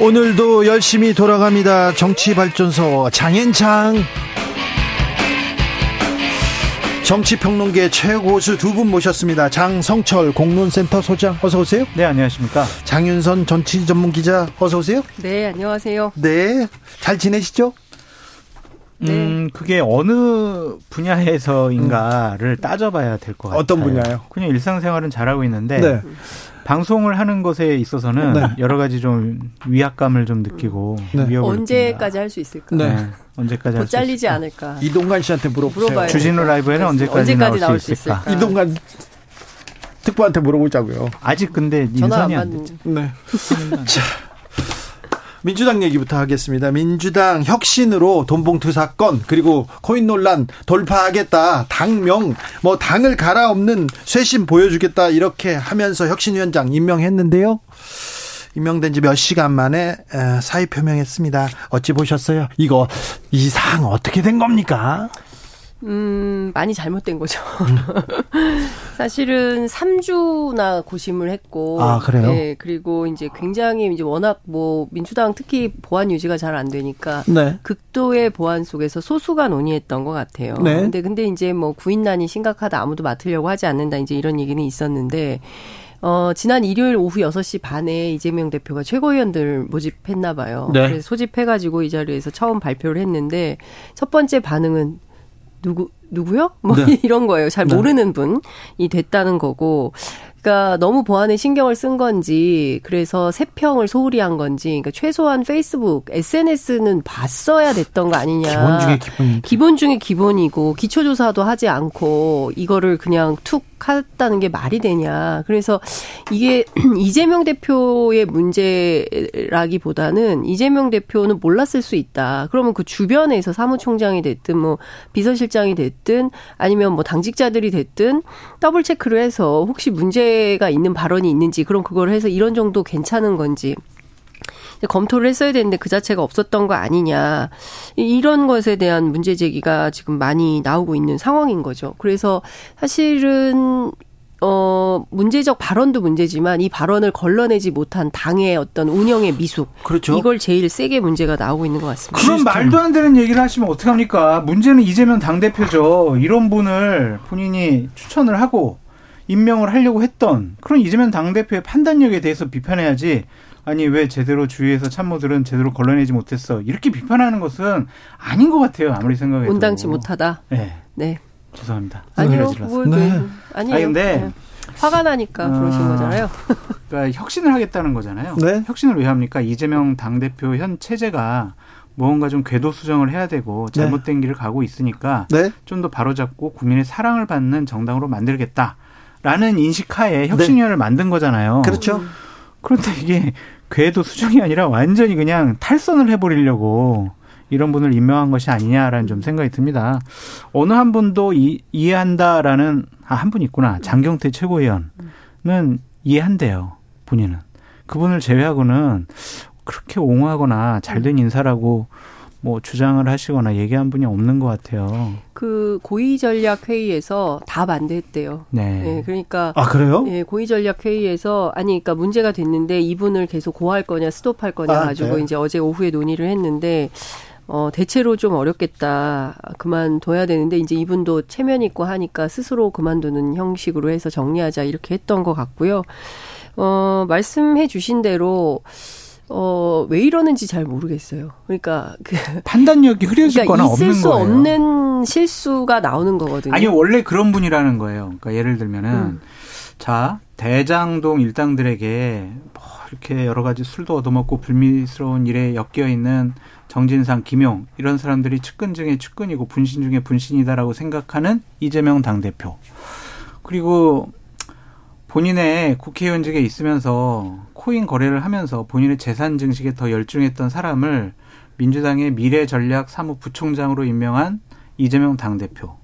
오늘도 열심히 돌아갑니다. 정치발전소 장현창. 정치평론계 최고수 두 분 모셨습니다. 장성철 공론센터 소장 어서 오세요. 네 안녕하십니까. 장윤선 정치 전문 기자 어서 오세요. 네 안녕하세요. 네 잘 지내시죠? 네. 음, 그게 어느 분야에서인가를 음. 따져봐야 될 것 같아요. 어떤 분야요? 그냥 일상생활은 잘하고 있는데 네. 방송을 하는 것에 있어서는 네. 여러 가지 좀 위압감을 좀 느끼고 네. 언제까지 할 수 있을까? 네. 네. 언제까지 할수 잘리지 않을까? 이동관 씨한테 물어보세요. 주진우 라이브에는 언제까지, 언제까지 나올, 나올 수, 있을까? 있을까? 이동관 특보한테 물어보자고요. 아직 근데 인선이 안 됐죠. 네. 자, 민주당 얘기부터 하겠습니다. 민주당 혁신으로 돈봉투 사건 그리고 코인 논란 돌파하겠다. 당명 뭐 당을 갈아엎는 쇄신 보여주겠다 이렇게 하면서 혁신위원장 임명했는데요. 임명된 지 몇 시간 만에 사의 표명했습니다. 어찌 보셨어요? 이거 이 사항 어떻게 된 겁니까? 음, 많이 잘못된 거죠. 사실은 3주나 고심을 했고. 아, 그래요? 네, 그리고 이제 굉장히 이제 워낙 뭐 민주당 특히 보안 유지가 잘 안 되니까. 네. 극도의 보안 속에서 소수가 논의했던 것 같아요. 네. 근데, 근데 이제 뭐 구인난이 심각하다 아무도 맡으려고 하지 않는다 이제 이런 얘기는 있었는데. 어, 지난 일요일 오후 6시 반에 이재명 대표가 최고위원들 모집했나 봐요. 네. 그래서 소집해가지고 이 자리에서 처음 발표를 했는데 첫 번째 반응은 누구 누구요? 뭐 네. 이런 거예요. 잘 네. 모르는 분이 됐다는 거고. 그러니까 너무 보안에 신경을 쓴 건지 그래서 세 평을 소홀히 한 건지 그러니까 최소한 페이스북, SNS는 봤어야 됐던 거 아니냐. 기본 중에 기본. 기본 중에 기본이고 기초 조사도 하지 않고 이거를 그냥 툭 했다는 게 말이 되냐. 그래서 이게 이재명 대표의 문제라기보다는 이재명 대표는 몰랐을 수 있다. 그러면 그 주변에서 사무총장이 됐든 뭐 비서실장이 됐든 아니면 뭐 당직자들이 됐든 더블 체크를 해서 혹시 문제가 있는 발언이 있는지 그럼 그걸 해서 이런 정도 괜찮은 건지 검토를 했어야 되는데 그 자체가 없었던 거 아니냐. 이런 것에 대한 문제 제기가 지금 많이 나오고 있는 상황인 거죠. 그래서 사실은 어, 문제적 발언도 문제지만 이 발언을 걸러내지 못한 당의 어떤 운영의 미숙. 그렇죠. 이걸 제일 세게 문제가 나오고 있는 것 같습니다. 그럼 말도 안 되는 얘기를 하시면 어떡합니까? 문제는 이재명 당대표죠. 이런 분을 본인이 추천을 하고 임명을 하려고 했던 그런 이재명 당대표의 판단력에 대해서 비판해야지 아니 왜 제대로 주위에서 참모들은 제대로 걸러내지 못했어 이렇게 비판하는 것은 아닌 것 같아요 아무리 생각해도 온당치 못하다. 네. 네. 죄송합니다. 아니요. 뭘 네. 아니에요. 아니 근데 네. 화가 나니까 어, 그러신 거잖아요. 그러니까 혁신을 하겠다는 거잖아요. 네? 혁신을 왜 합니까? 이재명 당 대표 현 체제가 무언가 좀 궤도 수정을 해야 되고 네. 잘못된 네. 길을 가고 있으니까 네. 좀더 바로잡고 국민의 사랑을 받는 정당으로 만들겠다라는 인식하에 혁신위원회를 네. 만든 거잖아요. 그렇죠. 그런데 이게 궤도 수정이 아니라 완전히 그냥 탈선을 해버리려고 이런 분을 임명한 것이 아니냐라는 좀 생각이 듭니다. 어느 한 분도 이, 이해한다라는 아, 한 분 있구나. 장경태 최고위원은 이해한대요. 본인은. 그분을 제외하고는 그렇게 옹호하거나 잘된 인사라고 뭐 주장을 하시거나 얘기한 분이 없는 것 같아요. 그 고위 전략 회의에서 다 반대했대요. 네. 네. 그러니까 아 그래요? 네, 고위 전략 회의에서 아니 그러니까 문제가 됐는데 이분을 계속 고할 거냐 스톱할 거냐 아, 가지고 네. 이제 어제 오후에 논의를 했는데 어 대체로 좀 어렵겠다. 그만둬야 되는데 이제 이분도 체면 있고 하니까 스스로 그만두는 형식으로 해서 정리하자 이렇게 했던 것 같고요. 어 말씀해 주신 대로 어, 왜 이러는지 잘 모르겠어요. 그러니까 그 판단력이 흐려지거나 그러니까 없는 수 거예요. 없는 실수가 나오는 거거든요. 아니 원래 그런 분이라는 거예요. 그러니까 예를 들면은 음. 자 대장동 일당들에게 뭐 이렇게 여러 가지 술도 얻어먹고 불미스러운 일에 엮여 있는 정진상, 김용 이런 사람들이 측근 중에 측근이고 분신 중에 분신이다라고 생각하는 이재명 당 대표. 그리고 본인의 국회의원직에 있으면서 코인 거래를 하면서 본인의 재산 증식에 더 열중했던 사람을 민주당의 미래 전략 사무부총장으로 임명한 이재명 당대표.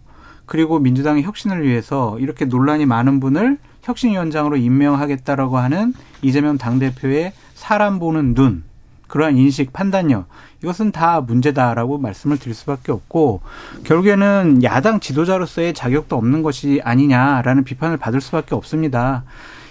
그리고 민주당의 혁신을 위해서 이렇게 논란이 많은 분을 혁신위원장으로 임명하겠다라고 하는 이재명 당대표의 사람 보는 눈 그러한 인식 판단력 이것은 다 문제다라고 말씀을 드릴 수밖에 없고 결국에는 야당 지도자로서의 자격도 없는 것이 아니냐라는 비판을 받을 수밖에 없습니다.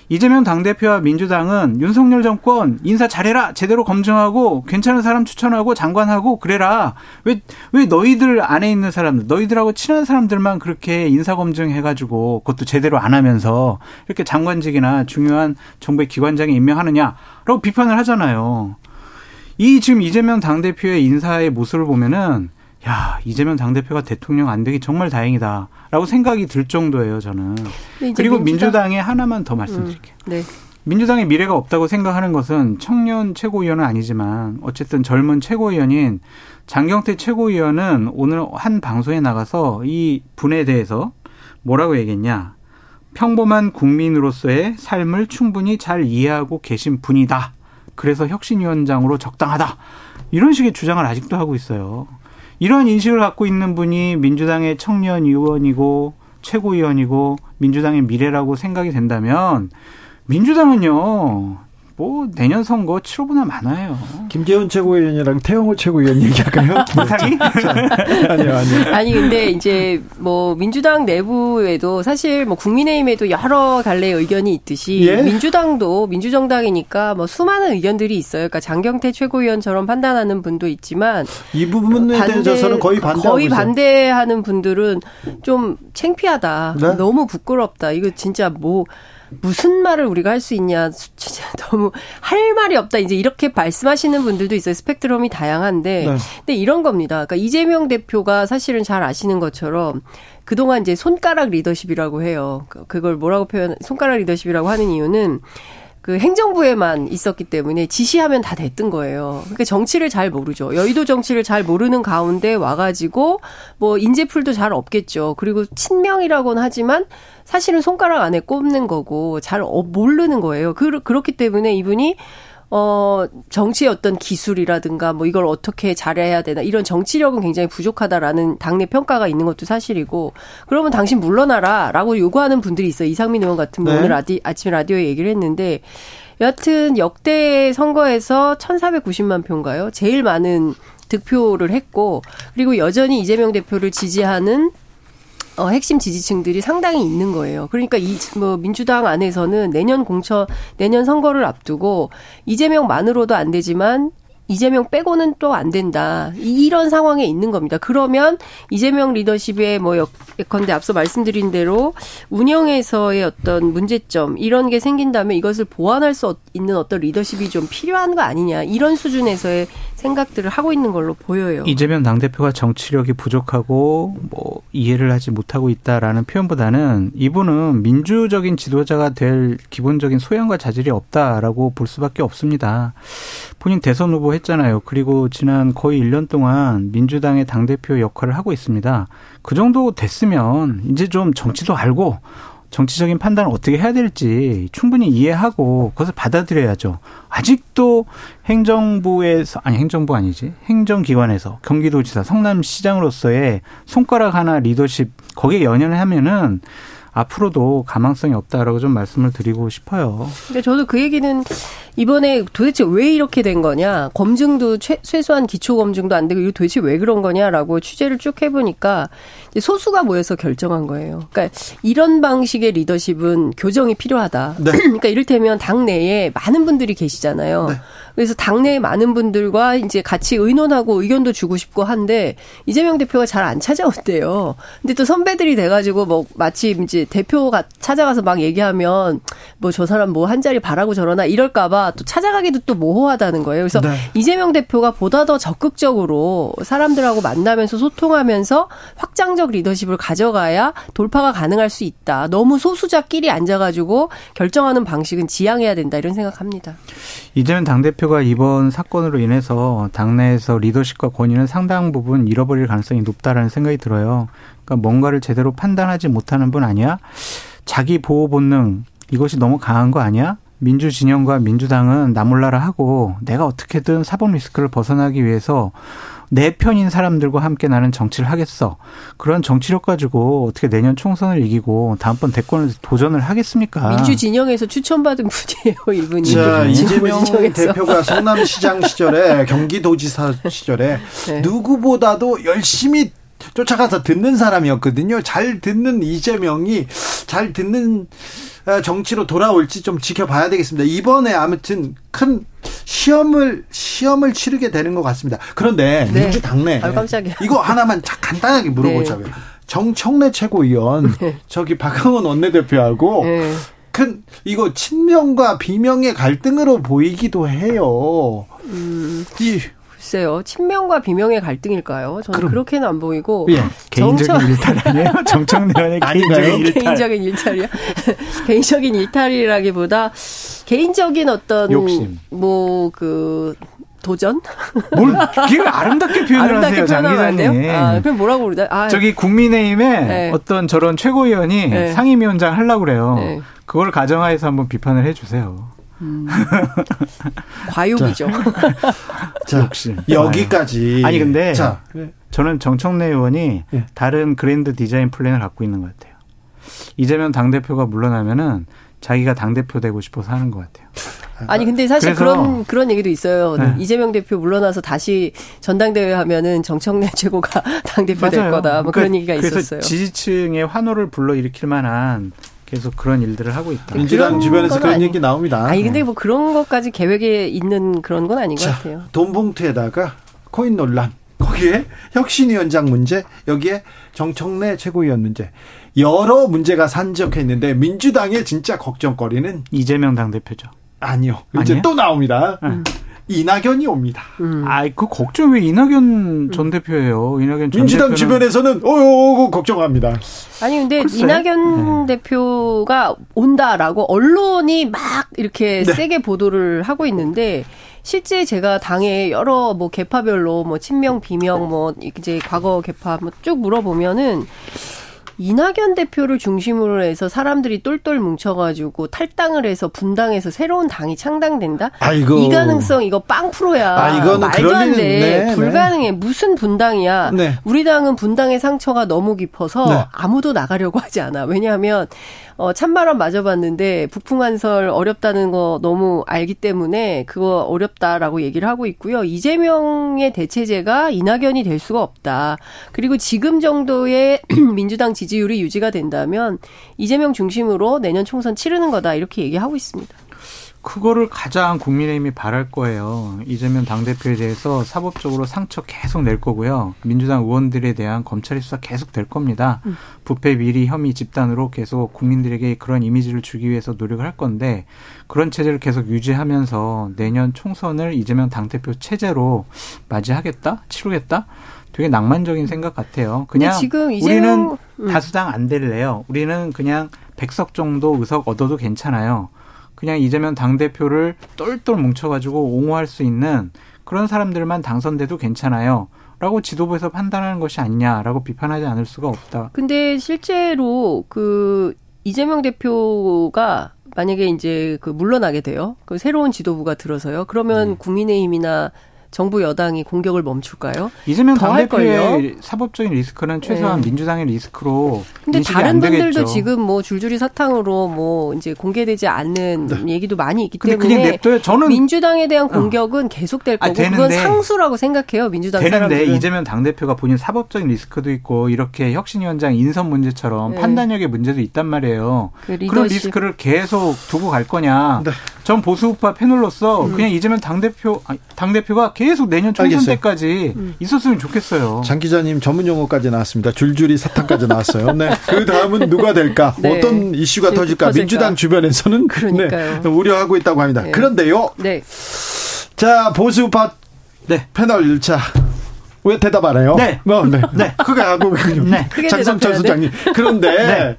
이재명 당대표와 민주당은 윤석열 정권 인사 잘해라 제대로 검증하고 괜찮은 사람 추천하고 장관하고 그래라 왜 왜 너희들 안에 있는 사람들 너희들하고 친한 사람들만 그렇게 인사 검증해가지고 그것도 제대로 안 하면서 이렇게 장관직이나 중요한 정부의 기관장에 임명하느냐라고 비판을 하잖아요. 이 지금 이재명 당대표의 인사의 모습을 보면은 야, 이재명 당대표가 대통령 안 되기 정말 다행이다. 라고 생각이 들 정도예요, 저는. 그리고 민주당... 민주당에 하나만 더 말씀드릴게요. 음, 네. 민주당의 미래가 없다고 생각하는 것은 청년 최고위원은 아니지만 어쨌든 젊은 최고위원인 장경태 최고위원은 오늘 한 방송에 나가서 이 분에 대해서 뭐라고 얘기했냐. 평범한 국민으로서의 삶을 충분히 잘 이해하고 계신 분이다. 그래서 혁신위원장으로 적당하다. 이런 식의 주장을 아직도 하고 있어요. 이런 인식을 갖고 있는 분이 민주당의 청년 의원이고 최고위원이고 민주당의 미래라고 생각이 된다면 민주당은요 뭐 내년 선거 치러보나 많아요. 김재훈 최고위원이랑 태영호 최고위원 얘기할까요? 사기? 아니요, 아니요. 아니 근데 이제 뭐 민주당 내부에도 사실 뭐 국민의힘에도 여러 갈래의 의견이 있듯이 예? 민주당도 민주정당이니까 뭐 수많은 의견들이 있어요. 그러니까 장경태 최고위원처럼 판단하는 분도 있지만 이 부분에 반대, 대해서는 거의 반대 거의 반대하는 분들은 좀 창피하다. 네? 너무 부끄럽다. 이거 진짜 뭐 무슨 말을 우리가 할 수 있냐 진짜 너무 할 말이 없다. 이제 이렇게 말씀하시는 분들도 있어요. 스펙트럼이 다양한데. 네. 근데 이런 겁니다. 그러니까 이재명 대표가 사실은 잘 아시는 것처럼 그동안 이제 손가락 리더십이라고 해요. 그, 그걸 뭐라고 표현 손가락 리더십이라고 하는 이유는 그 행정부에만 있었기 때문에 지시하면 다 됐던 거예요. 그러니까 정치를 잘 모르죠. 여의도 정치를 잘 모르는 가운데 와가지고 뭐 인재풀도 잘 없겠죠. 그리고 친명이라고는 하지만 사실은 손가락 안에 꼽는 거고 잘 어, 모르는 거예요. 그, 그렇기 때문에 이분이 어, 정치의 어떤 기술이라든가 뭐 이걸 어떻게 잘해야 되나 이런 정치력은 굉장히 부족하다라는 당내 평가가 있는 것도 사실이고 그러면 당신 물러나라 라고 요구하는 분들이 있어요. 이상민 의원 같은 분 네. 오늘 라디, 아침에 라디오에 얘기를 했는데 여하튼 역대 선거에서 1490만 표인가요? 제일 많은 득표를 했고 그리고 여전히 이재명 대표를 지지하는 어, 핵심 지지층들이 상당히 있는 거예요. 그러니까 이 뭐 민주당 안에서는 내년 공천 내년 선거를 앞두고 이재명만으로도 안 되지만 이재명 빼고는 또 안 된다. 이런 상황에 있는 겁니다. 그러면 이재명 리더십의 뭐 예컨대 앞서 말씀드린 대로 운영에서의 어떤 문제점 이런 게 생긴다면 이것을 보완할 수 있는 어떤 리더십이 좀 필요한 거 아니냐. 이런 수준에서의 생각들을 하고 있는 걸로 보여요. 이재명 당대표가 정치력이 부족하고 뭐 이해를 하지 못하고 있다라는 표현보다는 이분은 민주적인 지도자가 될 기본적인 소양과 자질이 없다라고 볼 수밖에 없습니다. 본인 대선 후보 했잖아요. 그리고 지난 거의 1년 동안 민주당의 당대표 역할을 하고 있습니다. 그 정도 됐으면 이제 좀 정치도 알고 정치적인 판단을 어떻게 해야 될지 충분히 이해하고 그것을 받아들여야죠. 아직도 행정부에서 아니 행정부 아니지 행정기관에서 경기도지사 성남시장으로서의 손가락 하나 리더십 거기에 연연을 하면은 앞으로도 가망성이 없다라고 좀 말씀을 드리고 싶어요. 근데 저도 그 얘기는 이번에 도대체 왜 이렇게 된 거냐 검증도 최, 최소한 기초 검증도 안 되고 이거 도대체 왜 그런 거냐라고 취재를 쭉 해보니까 소수가 모여서 결정한 거예요. 그러니까 이런 방식의 리더십은 교정이 필요하다. 네. 그러니까 이를테면 당 내에 많은 분들이 계시잖아요. 네. 그래서 당내에 많은 분들과 이제 같이 의논하고 의견도 주고 싶고 한데 이재명 대표가 잘 안 찾아온대요. 근데 또 선배들이 돼가지고 뭐 마치 이제 대표가 찾아가서 막 얘기하면 뭐 저 사람 뭐 한 자리 바라고 저러나 이럴까봐 또 찾아가기도 또 모호하다는 거예요. 그래서 네. 이재명 대표가 보다 더 적극적으로 사람들하고 만나면서 소통하면서 확장적 리더십을 가져가야 돌파가 가능할 수 있다. 너무 소수자끼리 앉아가지고 결정하는 방식은 지양해야 된다 이런 생각합니다. 이재명 당 대표가 이번 사건으로 인해서 당내에서 리더십과 권위는 상당 부분 잃어버릴 가능성이 높다라는 생각이 들어요. 그러니까 뭔가를 제대로 판단하지 못하는 분 아니야? 자기 보호 본능 이것이 너무 강한 거 아니야? 민주 진영과 민주당은 나몰라라 하고 내가 어떻게든 사법 리스크를 벗어나기 위해서 내 편인 사람들과 함께 나는 정치를 하겠어. 그런 정치력 가지고 어떻게 내년 총선을 이기고 다음번 대권을 도전을 하겠습니까? 민주 진영에서 추천받은 분이에요, 이분이. 자, 이재명 대표가 성남시장 시절에 경기도지사 시절에 네. 누구보다도 열심히 쫓아가서 듣는 사람이었거든요. 잘 듣는 이재명이 잘 듣는 어, 정치로 돌아올지 좀 지켜봐야 되겠습니다. 이번에 아무튼 큰 시험을 시험을 치르게 되는 것 같습니다. 그런데 네. 민주당 내 아, 깜짝이야. 이거 하나만 간단하게 물어보자고요. 네. 정청래 최고위원 네. 저기 박항원 원내대표하고 네. 큰 이거 친명과 비명의 갈등으로 보이기도 해요. 음. 이 글쎄요. 친명과 비명의 갈등일까요? 저는 그럼, 그렇게는 안 보이고. 예. 개인적인 정청... 일탈 아니에요? 정청래 의원의 개인적인 일탈. 개인적인 일탈이요? 개인적인 일탈이라기보다 개인적인 어떤 욕심. 뭐그 도전? 뭘, 그게 아름답게 표현을 아름답게 하세요, 장 기자님. 아, 그럼 뭐라고 그러다? 아, 저기 국민의힘에 네. 어떤 저런 최고위원이 네. 상임위원장 하려고 그래요. 네. 그걸 가정하에서 한번 비판을 해주세요. 음. 과욕이죠. 자, 역시 여기까지. 아니 근데 자, 저는 정청래 의원이 네. 다른 그랜드 디자인 플랜을 갖고 있는 것 같아요. 이재명 당 대표가 물러나면은 자기가 당 대표 되고 싶어서 하는 것 같아요. 아니 근데 사실 그런 그런 얘기도 있어요. 네. 이재명 대표 물러나서 다시 전당대회 하면은 정청래 최고가 당 대표 될 거다. 뭐 그러니까 그런 얘기가 있었어요. 지지층의 환호를 불러 일으킬 만한 계속 그런 일들을 하고 있다. 민주당 주변에서 그런 아니, 얘기 나옵니다. 아니 근데 뭐 그런 것까지 계획에 있는 그런 건 아닌 자, 것 같아요. 돈 봉투에다가 코인 논란, 거기에 혁신위원장 문제, 여기에 정청래 최고위원 문제. 여러 문제가 산적해 있는데 민주당의 진짜 걱정거리는 이재명 당대표죠. 아니요. 이제 아니에요? 또 나옵니다. 음. 이낙연이 옵니다. 음. 아이, 그 걱정 왜 이낙연 전 대표예요? 이낙연 전 민주당 대표는... 주변에서는 어어 걱정합니다. 아니 근데 글쎄? 이낙연 네. 대표가 온다라고 언론이 막 이렇게 네. 세게 보도를 하고 있는데 실제 제가 당에 여러 뭐 개파별로 뭐 친명 비명 뭐 이제 과거 개파 뭐 쭉 물어보면은 이낙연 대표를 중심으로 해서 사람들이 똘똘 뭉쳐가지고 탈당을 해서 분당해서 새로운 당이 창당된다? 아이고. 이 가능성 이거 빵 프로야. 아, 이거는 말도 안 돼. 네, 네, 불가능해. 무슨 분당이야. 네. 우리 당은 분당의 상처가 너무 깊어서 네. 아무도 나가려고 하지 않아. 왜냐하면 어, 찬바람 맞아봤는데 북풍 한설 어렵다는 거 너무 알기 때문에 그거 어렵다라고 얘기를 하고 있고요. 이재명의 대체제가 이낙연이 될 수가 없다. 그리고 지금 정도의 민주당 지 지율이 유지가 된다면 이재명 중심으로 내년 총선 치르는 거다 이렇게 얘기하고 있습니다. 그거를 가장 국민의힘이 바랄 거예요. 이재명 당대표에 대해서 사법적으로 상처 계속 낼 거고요. 민주당 의원들에 대한 검찰 수사 계속 될 겁니다. 음. 부패 비리 혐의 집단으로 계속 국민들에게 그런 이미지를 주기 위해서 노력을 할 건데 그런 체제를 계속 유지하면서 내년 총선을 이재명 당대표 체제로 맞이하겠다? 치르겠다? 되게 낭만적인 생각 같아요. 그냥 지금 우리는 음. 다수당 안 될래요. 우리는 그냥 백석 정도 의석 얻어도 괜찮아요. 그냥 이재명 당대표를 똘똘 뭉쳐가지고 옹호할 수 있는 그런 사람들만 당선돼도 괜찮아요. 라고 지도부에서 판단하는 것이 아니냐라고 비판하지 않을 수가 없다. 근데 실제로 그 이재명 대표가 만약에 이제 그 물러나게 돼요. 그 새로운 지도부가 들어서요. 그러면 네. 국민의힘이나 정부 여당이 공격을 멈출까요? 이재명 당대표의 사법적인 리스크는 최소한 네. 민주당의 리스크로 근데 다른 분들도 지금 뭐 줄줄이 사탕으로 뭐 이제 공개되지 않는 네. 얘기도 많이 있기 때문에 저는 민주당에 대한 어. 공격은 어. 계속될 거고 아, 그건 상수라고 생각해요 민주당 되는데 사람들은. 이재명 당대표가 본인 사법적인 리스크도 있고 이렇게 혁신위원장 인선 문제처럼 네. 판단력의 문제도 있단 말이에요. 그 그런 리스크를 계속 두고 갈 거냐? 네. 전 보수우파 패널로서 음. 그냥 이재명 당대표 당대표가 계속 내년 총선 알겠어요. 때까지 음. 있었으면 좋겠어요. 장 기자님 전문 용어까지 나왔습니다. 줄줄이 사탕까지 나왔어요. 네. 그 다음은 누가 될까? 네. 어떤 이슈가 터질까? 터질까? 민주당 주변에서는 네, 우려하고 있다고 합니다. 네. 그런데요. 네. 자 보수우파 네. 패널 자. 왜 대답 안 해요? 네. 어, 네. 네. 그게 하고 네. 장성철 소장님. 그런데 네.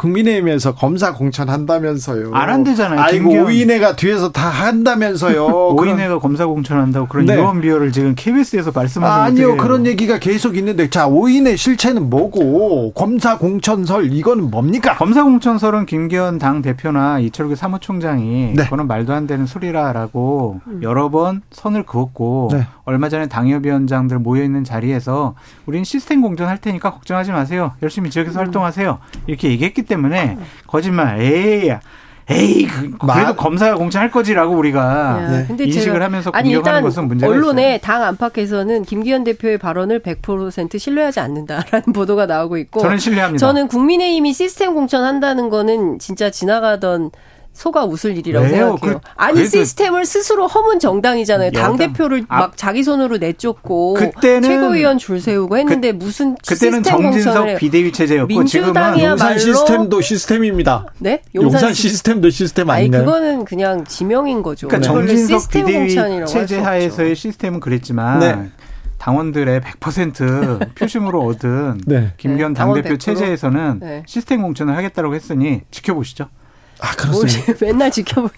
국민의힘에서 검사 공천한다면서요. 안 한대잖아요. 아이고 오인혜가 뒤에서 다 한다면서요. 오인혜가 검사 공천한다고 그런 네. 유언 비어를 지금 KBS에서 말씀하시는 아니요 그런 얘기가 계속 있는데 자 오인혜 실체는 뭐고 검사 공천설 이거는 뭡니까? 검사 공천설은 김기현 당 대표나 이철규 사무총장이 네. 그거는 말도 안 되는 소리라라고 음. 여러 번 선을 그었고 네. 얼마 전에 당협위원장들 모여 있는 자리에서 우리는 시스템 공천할 테니까 걱정하지 마세요. 열심히 지역에서 음. 활동하세요. 이렇게 얘기했기 때문에 거짓말 에이 에이 그, 그래도 검사 공천할 거지라고 우리가 네. 근데 인식을 하면서 공격하는 것은 문제가 언론에 있어요. 당 안팎에서는 김기현 대표의 발언을 100% 신뢰하지 않는다라는 보도가 나오고 있고 저는 신뢰합니다. 저는 국민의힘이 시스템 공천한다는 거는 진짜 지나가던 소가 웃을 일이라고 왜요? 생각해요. 그, 아니 시스템을 스스로 허문 정당이잖아요. 당 대표를 아, 막 자기 손으로 내쫓고 그때는, 최고위원 줄 세우고 했는데 그, 무슨 그때는 정진석 비대위 체제였고 지금은 용산 시스템도 시스템입니다. 네? 용산, 용산 시스템도 시스템 아닌가요? 아니 그거는 그냥 지명인 거죠. 그러니까 정진석 비대위 체제 하에서의 시스템은 그랬지만 네. 당원들의 100% 표심으로 얻은 네. 김기현 네, 당대표 체제에서는 네. 시스템 공천을 하겠다고 했으니 지켜보시죠. 아, 그렇습니다. 맨날 지켜보는.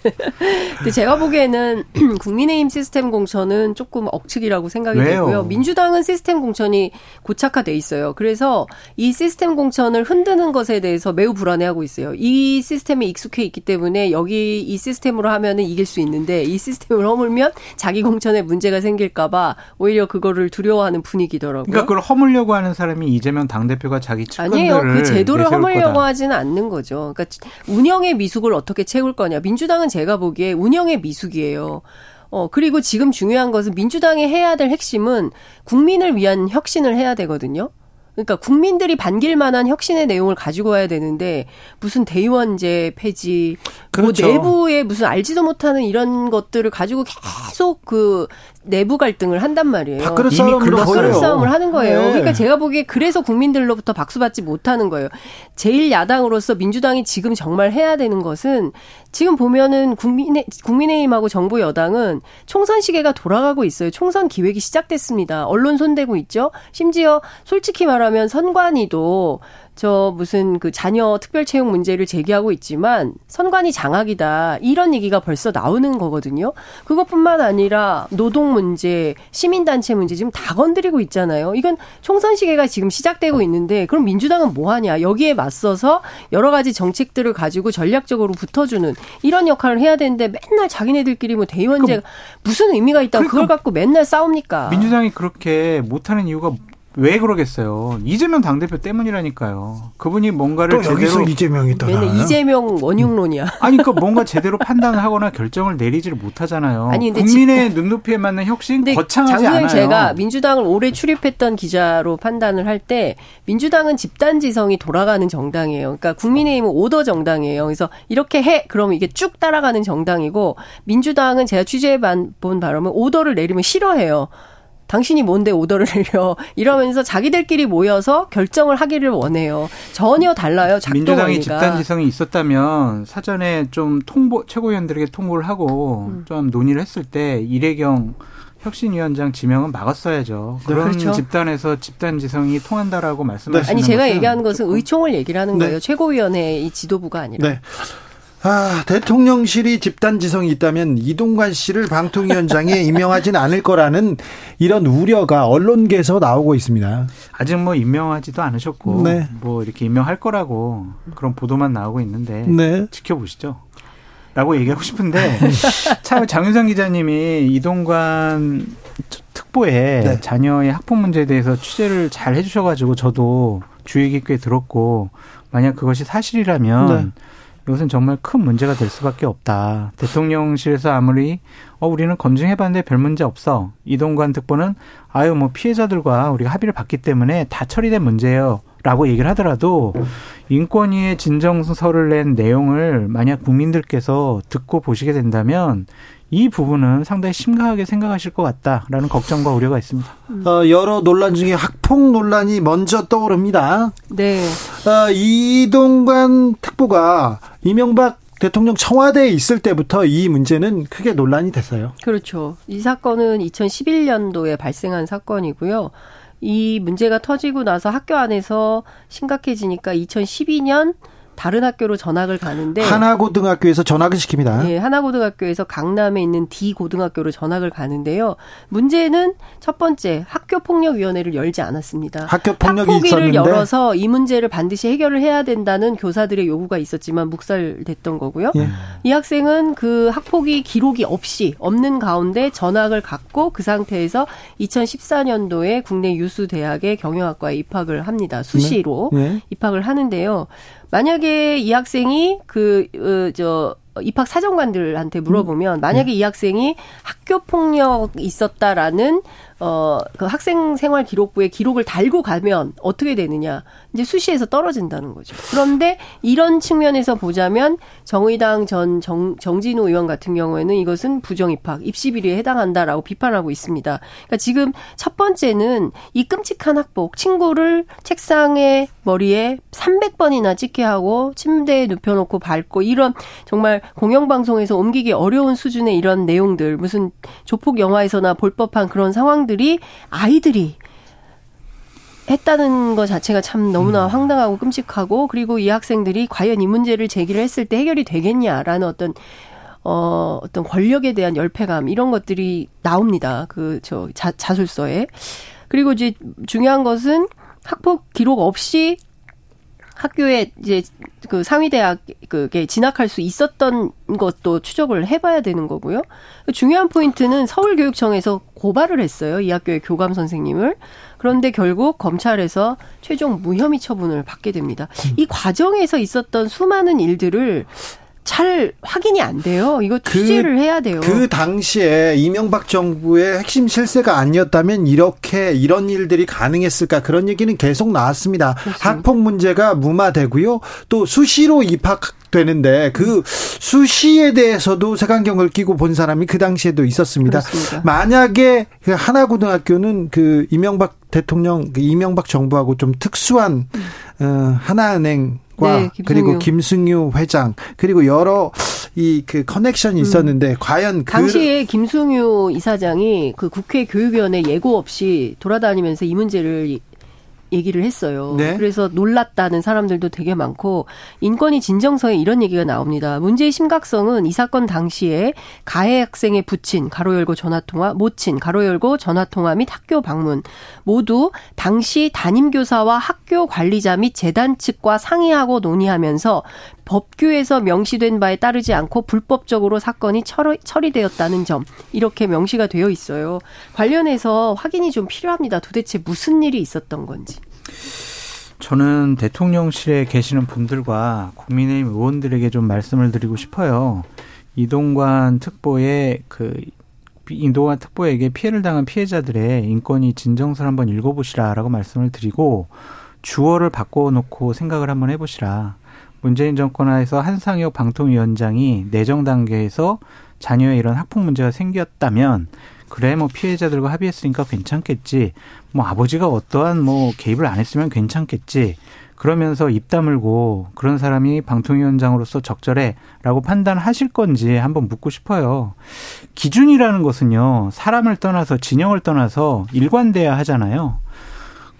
근데 제가 보기에는 국민의힘 시스템 공천은 조금 억측이라고 생각이 왜요? 되고요. 민주당은 시스템 공천이 고착화돼 있어요. 그래서 이 시스템 공천을 흔드는 것에 대해서 매우 불안해하고 있어요. 이 시스템에 익숙해 있기 때문에 여기 이 시스템으로 하면은 이길 수 있는데 이 시스템을 허물면 자기 공천에 문제가 생길까봐 오히려 그거를 두려워하는 분위기더라고요. 그러니까 그걸 허물려고 하는 사람이 이재명 당대표가 자기 측근들을 아니에요. 그 제도를 허물려고 거다. 하지는 않는 거죠. 그러니까 운영의 미수 미숙을 어떻게 채울 거냐. 민주당은 제가 보기에 운영의 미숙이에요. 어, 그리고 지금 중요한 것은 민주당이 해야 될 핵심은 국민을 위한 혁신을 해야 되거든요. 그러니까 국민들이 반길 만한 혁신의 내용을 가지고 와야 되는데 무슨 대의원제 폐지, 뭐 그렇죠. 뭐 내부에 무슨 알지도 못하는 이런 것들을 가지고 계속 그 내부 갈등을 한단 말이에요. 밥그릇 싸움으로 밥그릇 싸움을 하는 거예요. 네. 그러니까 제가 보기에 그래서 국민들로부터 박수 받지 못하는 거예요. 제일 야당으로서 민주당이 지금 정말 해야 되는 것은 지금 보면은 국민의 국민의힘하고 정부 여당은 총선 시계가 돌아가고 있어요. 총선 기획이 시작됐습니다. 언론 손대고 있죠. 심지어 솔직히 말하면 선관위도 저 무슨 그 자녀 특별 채용 문제를 제기하고 있지만 선관위 장악이다 이런 얘기가 벌써 나오는 거거든요. 그것뿐만 아니라 노동 문제, 시민 단체 문제 지금 다 건드리고 있잖아요. 이건 총선 시계가 지금 시작되고 있는데 그럼 민주당은 뭐 하냐? 여기에 맞서서 여러 가지 정책들을 가지고 전략적으로 붙어주는 이런 역할을 해야 되는데 맨날 자기네들끼리 뭐 대의원제 가 무슨 의미가 있다고 그러니까 그걸 갖고 맨날 싸웁니까? 민주당이 그렇게 못하는 이유가 왜 그러겠어요? 이재명 당대표 때문이라니까요. 그분이 뭔가를 또 제대로 이재명이 또 맨날 이재명 원흉론이야. 아니 그러니까 뭔가 제대로 판단을 하거나 결정을 내리지를 못하잖아요. 아니, 근데 국민의 지, 눈높이에 맞는 혁신 거창하지 않아요. 제가 민주당을 오래 출입했던 기자로 판단을 할 때 민주당은 집단 지성이 돌아가는 정당이에요. 그러니까 국민의힘은 오더 정당이에요. 그래서 이렇게 해 그러면 이게 쭉 따라가는 정당이고 민주당은 제가 취재해 본 바람은 오더를 내리면 싫어해요. 당신이 뭔데 오더를 내려 이러면서 자기들끼리 모여서 결정을 하기를 원해요. 전혀 달라요. 민주당이 집단 지성이 있었다면 사전에 좀 통보 최고위원들에게 통보를 하고 음. 좀 논의를 했을 때 이래경 혁신위원장 지명은 막았어야죠. 네, 그런 그렇죠. 집단에서 집단 지성이 통한다라고 말씀하시는 아니 제가 얘기하는 것은 의총을 얘기를 하는 네. 거예요. 최고위원회 이 지도부가 아니라. 네. 아, 대통령실이 집단 지성이 있다면 이동관 씨를 방통위원장에 임명하지는 않을 거라는 이런 우려가 언론계에서 나오고 있습니다. 아직 뭐 임명하지도 않으셨고 네. 뭐 이렇게 임명할 거라고 그런 보도만 나오고 있는데 네. 지켜보시죠. 라고 얘기하고 싶은데 참 장윤상 기자님이 이동관 특보에 네. 자녀의 학폭 문제에 대해서 취재를 잘 해주셔가지고 저도 주의 깊게 들었고 만약 그것이 사실이라면 네. 이것은 정말 큰 문제가 될 수밖에 없다. 대통령실에서 아무리 어 우리는 검증해봤는데 별 문제 없어. 이동관 특보는 아유 뭐 피해자들과 우리가 합의를 봤기 때문에 다 처리된 문제예요. 라고 얘기를 하더라도 인권위의 진정서를 낸 내용을 만약 국민들께서 듣고 보시게 된다면 이 부분은 상당히 심각하게 생각하실 것 같다라는 걱정과 우려가 있습니다. 어, 여러 논란 중에 학폭 논란이 먼저 떠오릅니다. 네. 어, 이동관 특보가 이명박 대통령 청와대에 있을 때부터 이 문제는 크게 논란이 됐어요. 그렇죠. 이 사건은 2011년도에 발생한 사건이고요. 이 문제가 터지고 나서 학교 안에서 심각해지니까 2012년 다른 학교로 전학을 가는데 하나고등학교에서 전학을 시킵니다. 네, 하나고등학교에서 강남에 있는 D 고등학교로 전학을 가는데요. 문제는 첫 번째 학교 폭력 위원회를 열지 않았습니다. 학교 폭력이 있었는데 열어서 이 문제를 반드시 해결을 해야 된다는 교사들의 요구가 있었지만 묵살됐던 거고요. 예. 이 학생은 그 학폭위 기록이 없이 없는 가운데 전학을 갔고 그 상태에서 2014년도에 국내 유수 대학의 경영학과에 입학을 합니다. 수시로 네. 네. 입학을 하는데요. 만약에 이 학생이 그저 어, 입학 사정관들한테 물어보면 만약에 네. 이 학생이 학교 폭력 있었다라는 어, 그 학생 생활 기록부에 기록을 달고 가면 어떻게 되느냐. 이제 수시에서 떨어진다는 거죠. 그런데 이런 측면에서 보자면 정의당 전 정, 정진우 의원 같은 경우에는 이것은 부정입학, 입시비리에 해당한다라고 비판하고 있습니다. 그러니까 지금 첫 번째는 이 끔찍한 학폭, 친구를 책상에 머리에 300번이나 찍게 하고 침대에 눕혀놓고 밟고 이런 정말 공영방송에서 옮기기 어려운 수준의 이런 내용들, 무슨 조폭 영화에서나 볼 법한 그런 상황들 학생들이 아이들이 했다는 것 자체가 참 너무나 음. 황당하고 끔찍하고 그리고 이 학생들이 과연 이 문제를 제기를 했을 때 해결이 되겠냐라는 어떤 어 어떤 권력에 대한 열패감 이런 것들이 나옵니다. 그 저 자술서에. 그리고 이제 중요한 것은 학폭 기록 없이 학교에 이제 그 상위대학에 진학할 수 있었던 것도 추적을 해봐야 되는 거고요. 중요한 포인트는 서울교육청에서 고발을 했어요. 이 학교의 교감 선생님을. 그런데 결국 검찰에서 최종 무혐의 처분을 받게 됩니다. 이 과정에서 있었던 수많은 일들을 잘 확인이 안 돼요. 이거 그 취재를 그, 해야 돼요. 그 당시에 이명박 정부의 핵심 실세가 아니었다면 이렇게 이런 일들이 가능했을까 그런 얘기는 계속 나왔습니다. 그렇습니다. 학폭 문제가 무마되고요. 또 수시로 입학 되는데 그 수시에 대해서도 색안경을 끼고 본 사람이 그 당시에도 있었습니다. 그렇습니다. 만약에 그 하나고등학교는 그 이명박 대통령, 그 이명박 정부하고 좀 특수한 어, 하나은행 과 네, 그리고 김승유 회장 그리고 여러 이 그 커넥션이 음. 있었는데 음. 과연 그 당시에 김승유 이사장이 그 국회 교육위원회 예고 없이 돌아다니면서 이 문제를 얘기를 했어요. 네? 그래서 놀랐다는 사람들도 되게 많고 인권위 진정서에 이런 얘기가 나옵니다. 문제의 심각성은 이 사건 당시에 가해 학생의 부친 가로 열고 전화 통화, 모친 가로 열고 전화 통화 및 학교 방문 모두 당시 담임 교사와 학교 관리자 및 재단 측과 상의하고 논의하면서 법규에서 명시된 바에 따르지 않고 불법적으로 사건이 처리되었다는 점 이렇게 명시가 되어 있어요. 관련해서 확인이 좀 필요합니다. 도대체 무슨 일이 있었던 건지. 저는 대통령실에 계시는 분들과 국민의힘 의원들에게 좀 말씀을 드리고 싶어요. 이동관 특보의 그 이동관 특보에게 피해를 당한 피해자들의 인권위 진정서를 한번 읽어보시라라고 말씀을 드리고 주어를 바꿔놓고 생각을 한번 해보시라. 문재인 정권 하에서 한상혁 방통위원장이 내정 단계에서 자녀의 이런 학폭 문제가 생겼다면 그래 뭐 피해자들과 합의했으니까 괜찮겠지. 뭐 아버지가 어떠한 뭐 개입을 안 했으면 괜찮겠지. 그러면서 입 다물고 그런 사람이 방통위원장으로서 적절해라고 판단하실 건지 한번 묻고 싶어요. 기준이라는 것은요 사람을 떠나서 진영을 떠나서 일관돼야 하잖아요.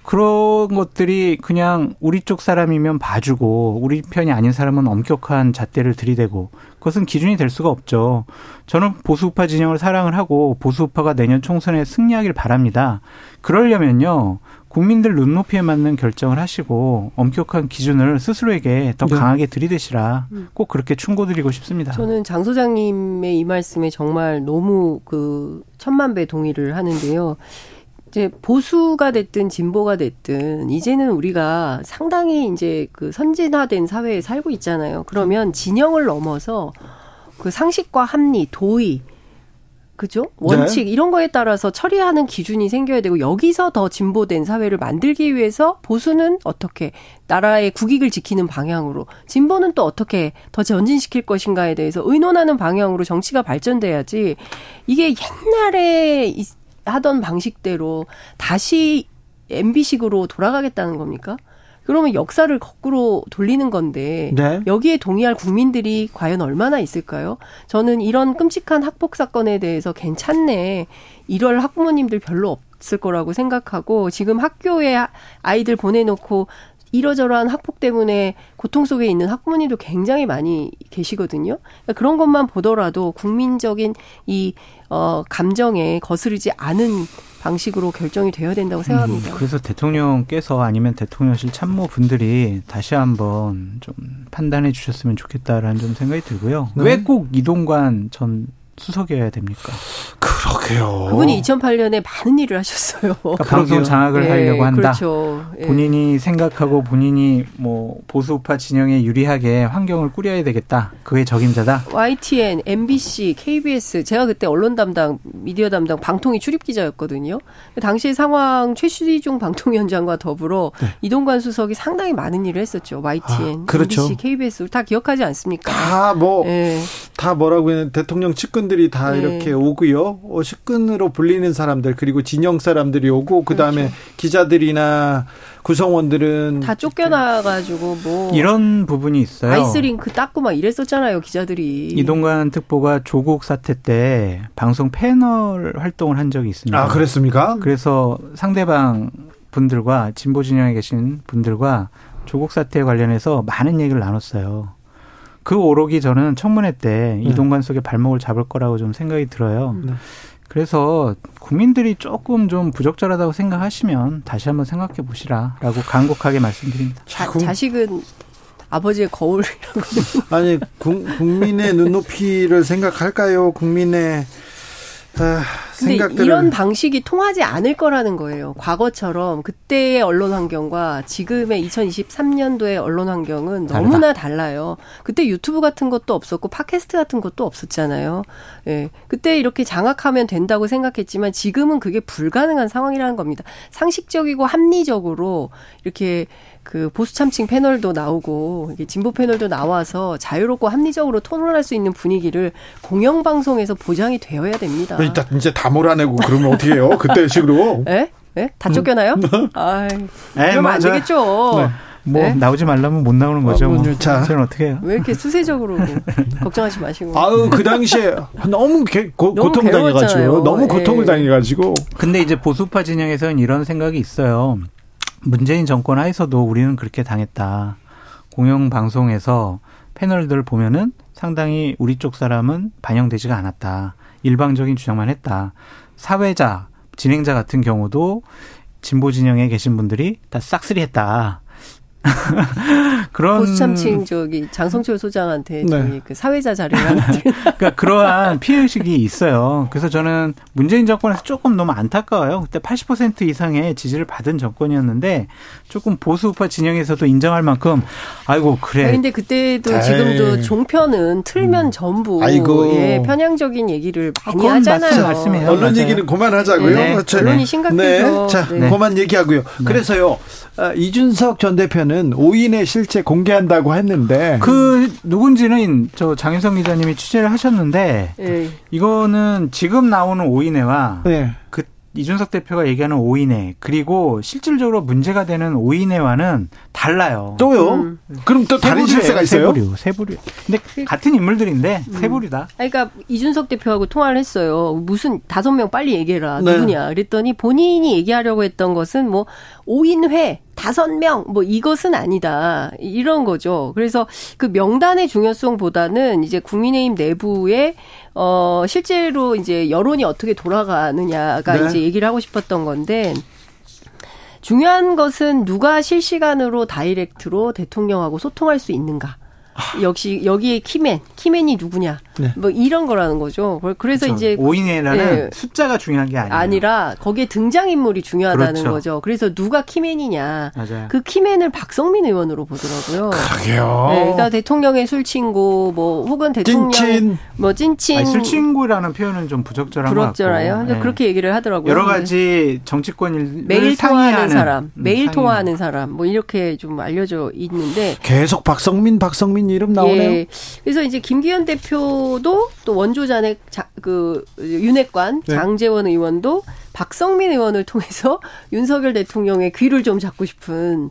그런 것들이 그냥 우리 쪽 사람이면 봐주고 우리 편이 아닌 사람은 엄격한 잣대를 들이대고 그것은 기준이 될 수가 없죠. 저는 보수우파 진영을 사랑을 하고 보수우파가 내년 총선에 승리하길 바랍니다. 그러려면요. 국민들 눈높이에 맞는 결정을 하시고 엄격한 기준을 스스로에게 더 네. 강하게 들이대시라 음. 꼭 그렇게 충고드리고 싶습니다. 저는 장 소장님의 이 말씀에 정말 너무 그 천만 배 동의를 하는데요. 이제 보수가 됐든 진보가 됐든 이제는 우리가 상당히 이제 그 선진화된 사회에 살고 있잖아요. 그러면 진영을 넘어서 그 상식과 합리, 도의, 그죠? 원칙 네. 이런 거에 따라서 처리하는 기준이 생겨야 되고 여기서 더 진보된 사회를 만들기 위해서 보수는 어떻게 나라의 국익을 지키는 방향으로 진보는 또 어떻게 더 전진시킬 것인가에 대해서 의논하는 방향으로 정치가 발전돼야지 이게 옛날에 하던 방식대로 다시 MB식으로 돌아가겠다는 겁니까? 그러면 역사를 거꾸로 돌리는 건데 네. 여기에 동의할 국민들이 과연 얼마나 있을까요? 저는 이런 끔찍한 학폭 사건에 대해서 괜찮네. 이럴 학부모님들 별로 없을 거라고 생각하고 지금 학교에 아이들 보내놓고 이러저러한 학폭 때문에 고통 속에 있는 학부모님도 굉장히 많이 계시거든요. 그러니까 그런 것만 보더라도 국민적인 이 어, 감정에 거스르지 않은 방식으로 결정이 되어야 된다고 생각합니다. 음, 그래서 대통령께서 아니면 대통령실 참모 분들이 다시 한번 좀 판단해 주셨으면 좋겠다라는 좀 생각이 들고요. 네. 왜꼭 이동관 전 수석이어야 됩니까? 그러게요. 그분이 2008년에 많은 일을 하셨어요. 그러니까 방송 장악을 네, 하려고 한다. 그렇죠. 네. 본인이 생각하고 본인이 뭐 보수우파 진영에 유리하게 환경을 꾸려야 되겠다. 그의 적임자다. YTN, MBC, KBS 제가 그때 언론 담당, 미디어 담당 방통위 출입 기자였거든요. 당시 상황 최수희중 방통위원장과 더불어 네. 이동관 수석이 상당히 많은 일을 했었죠. YTN, 아, 그렇죠. MBC, KBS 다 기억하지 않습니까? 다 뭐다 네. 뭐라고 하는 대통령 측근 들이 다 네. 이렇게 오고요. 어, 측근으로 불리는 사람들 그리고 진영 사람들이 오고 그다음에 그렇죠. 기자들이나 구성원들은 다 쫓겨나가지고 뭐 이런 부분이 있어요. 아이스링크 닦고 막 이랬었잖아요 기자들이. 이동관 특보가 조국 사태 때 방송 패널 활동을 한 적이 있습니다. 아 그랬습니까? 그래서 상대방 분들과 진보 진영에 계신 분들과 조국 사태에 관련해서 많은 얘기를 나눴어요. 그 오록이 저는 청문회 때 네. 이동관 속에 발목을 잡을 거라고 좀 생각이 들어요. 네. 그래서 국민들이 조금 좀 부적절하다고 생각하시면 다시 한번 생각해 보시라라고 간곡하게 말씀드립니다. 자, 자식은 아버지의 거울이라고. 아니 국 민의 눈높이를 생각할까요? 국민의 아, 근데 이런 방식이 통하지 않을 거라는 거예요. 과거처럼 그때의 언론 환경과 지금의 2023년도의 언론 환경은 너무나 달라요. 그때 유튜브 같은 것도 없었고 팟캐스트 같은 것도 없었잖아요. 예. 그때 이렇게 장악하면 된다고 생각했지만 지금은 그게 불가능한 상황이라는 겁니다. 상식적이고 합리적으로 이렇게 그 보수 참칭 패널도 나오고 진보 패널도 나와서 자유롭고 합리적으로 토론할 수 있는 분위기를 공영 방송에서 보장이 되어야 됩니다. 일단 이제 다 몰아내고 그러면 어떻게 해요? 그때 식으로? 예? 예? 다 쫓겨나요? 음. 아이, 그러면 안 되겠죠. 네. 뭐 네? 나오지 말라면 못 나오는 거죠. 아, 뭐. 자, 저는 어떻게 해요? 왜 이렇게 수세적으로 걱정하지 마시고. 아우 그 당시에 너무 개, 고, 고통 당해가지고 너무 고통을 예. 당해가지고. 근데 이제 보수파 진영에서는 이런 생각이 있어요. 문재인 정권 하에서도 우리는 그렇게 당했다. 공영방송에서 패널들을 보면은 상당히 우리 쪽 사람은 반영되지가 않았다. 일방적인 주장만 했다. 사회자, 진행자 같은 경우도 진보 진영에 계신 분들이 다 싹쓸이 했다. 그런 보수참칭 저기 장성철 소장한테 네. 그 사회자 자료를 그러니까 그러한 피해 의식이 있어요. 그래서 저는 문재인 정권에서 조금 너무 안타까워요. 그때 80% 이상의 지지를 받은 정권이었는데 조금 보수 우파 진영에서도 인정할 만큼 아이고 그래. 근데 그때도 에이. 지금도 종편은 틀면 음. 전부 아이고. 예, 편향적인 얘기를 많이 아, 하잖아요. 말씀이에요. 언론 맞아요. 얘기는 그만하자고요. 네. 그렇죠. 언론이 심각해서. 네. 자, 네. 그만 얘기하고요. 네. 그래서요. 아, 이준석 전 대표는 오인의 실체 공개한다고 했는데 그 누군지는 저 장윤성 기자님이 취재를 하셨는데 네. 이거는 지금 나오는 오인회와 네. 그 이준석 대표가 얘기하는 오인회 그리고 실질적으로 문제가 되는 오인회와는 달라요. 또요? 음. 그럼 또 다른 실세가 있어요? 세부류, 세부류. 근데 그, 인물들인데 음. 세부류다. 그러니까 이준석 대표하고 통화를 했어요. 무슨 다섯 명 빨리 얘기해라. 네. 누구냐? 그랬더니 본인이 얘기하려고 했던 것은 뭐 오인회 다섯 명, 뭐 이것은 아니다. 이런 거죠. 그래서 그 명단의 중요성보다는 이제 국민의힘 내부에 어, 실제로 이제 여론이 어떻게 돌아가느냐가 네. 이제 얘기를 하고 싶었던 건데, 중요한 것은 누가 실시간으로 direct로 대통령하고 소통할 수 있는가. 역시 여기에 key man, key man이 누구냐. 네. 뭐 이런 거라는 거죠. 그래서 그렇죠. 이제 5인이라는 네. 숫자가 중요한 게 아니에요. 아니라 거기에 등장 인물이 중요하다는 그렇죠. 거죠. 그래서 누가 key man이냐. 맞아요. 그 key man을 박성민 의원으로 보더라고요. 그러게요. 네, 그러니까 대통령의 술 친구 뭐 혹은 대통령 찐친. 뭐 찐친 아니, 술 친구라는 표현은 좀 부적절한 부적절해요. 근데 네. 그렇게 얘기를 하더라고요. 여러 가지 정치권 일 매일 통화하는 사람, 음, 매일 통화하는 사람 뭐 이렇게 좀 알려져 있는데 계속 박성민 박성민 이름 나오네요. 예. 그래서 이제 김기현 대표 대표도 또 원조 잔액 자, 그 윤핵관 네. 장재원 의원도 박성민 의원을 통해서 윤석열 대통령의 귀를 좀 잡고 싶은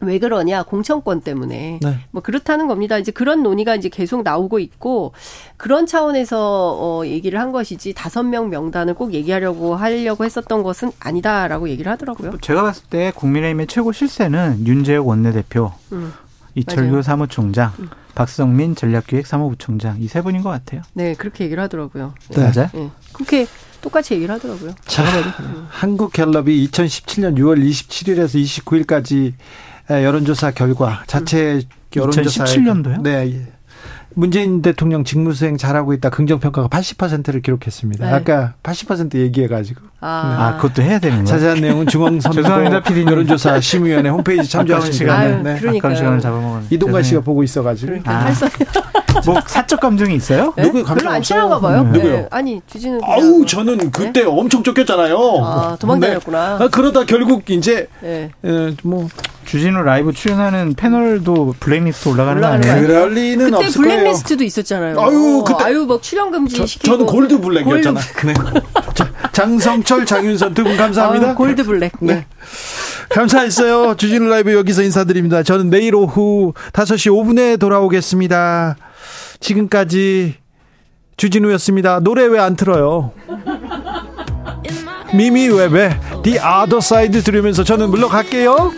왜 그러냐 공천권 때문에 네. 뭐 그렇다는 겁니다. 이제 그런 논의가 이제 계속 나오고 있고 그런 차원에서 어 얘기를 한 것이지 다섯 명 명단을 꼭 얘기하려고 하려고 했었던 것은 아니다라고 얘기를 하더라고요. 제가 봤을 때 국민의힘의 최고 실세는 윤재욱 원내대표, 음, 이철규. 사무총장, 음. 박성민 전략기획 사무부총장 이 세 분인 것 같아요. 네 그렇게 얘기를 하더라고요. 네. 맞아요. 네. 그렇게 똑같이 얘기를 하더라고요. 자, 음. 한국갤럽이 2017년 6월 27일에서 29일까지 여론조사 결과 자체 여론조사 2017년도요? 네. 문재인 대통령 직무수행 잘하고 있다 긍정평가가 80%를 기록했습니다. 네. 아까 80% 얘기해가지고. 아. 네. 아, 그것도 해야 되는 거예요? 자세한 내용은 중앙선거 여론조사 심의위원회 홈페이지 참조하시면 됩니다. 네. 그러니까 시간을 잡아먹은 이동관 씨가 보고 있어가지고. 그러니까 아. 뭐 사적 감정이 있어요? 네? 누구 감정 별로 안 친한가 봐요. 네. 누구요? 아니 주진우. 아우 저는 그때 네? 엄청 쫓겼잖아요. 아 도망다녔구나. 아, 그러다 결국 이제 네. 에, 뭐 주진우 라이브 출연하는 패널도 블랙리스트 올라가는 거 아니에요? 그럴 리는 그때 없을 블랙리스트도 있었잖아요. 아유, 그때 아유 막 출연 금지 저, 시키고. 저는 gold black이었잖아. Gold. 네. 장성철, 장윤선 두 분 감사합니다. 아유, gold black. 네. 감사했어요. 주진우 라이브 여기서 인사드립니다. 저는 내일 오후 5시 5분에 돌아오겠습니다. 지금까지 주진우였습니다. 노래 왜 안 틀어요? 미미 웹의 The Other Side 들으면서 저는 물러갈게요.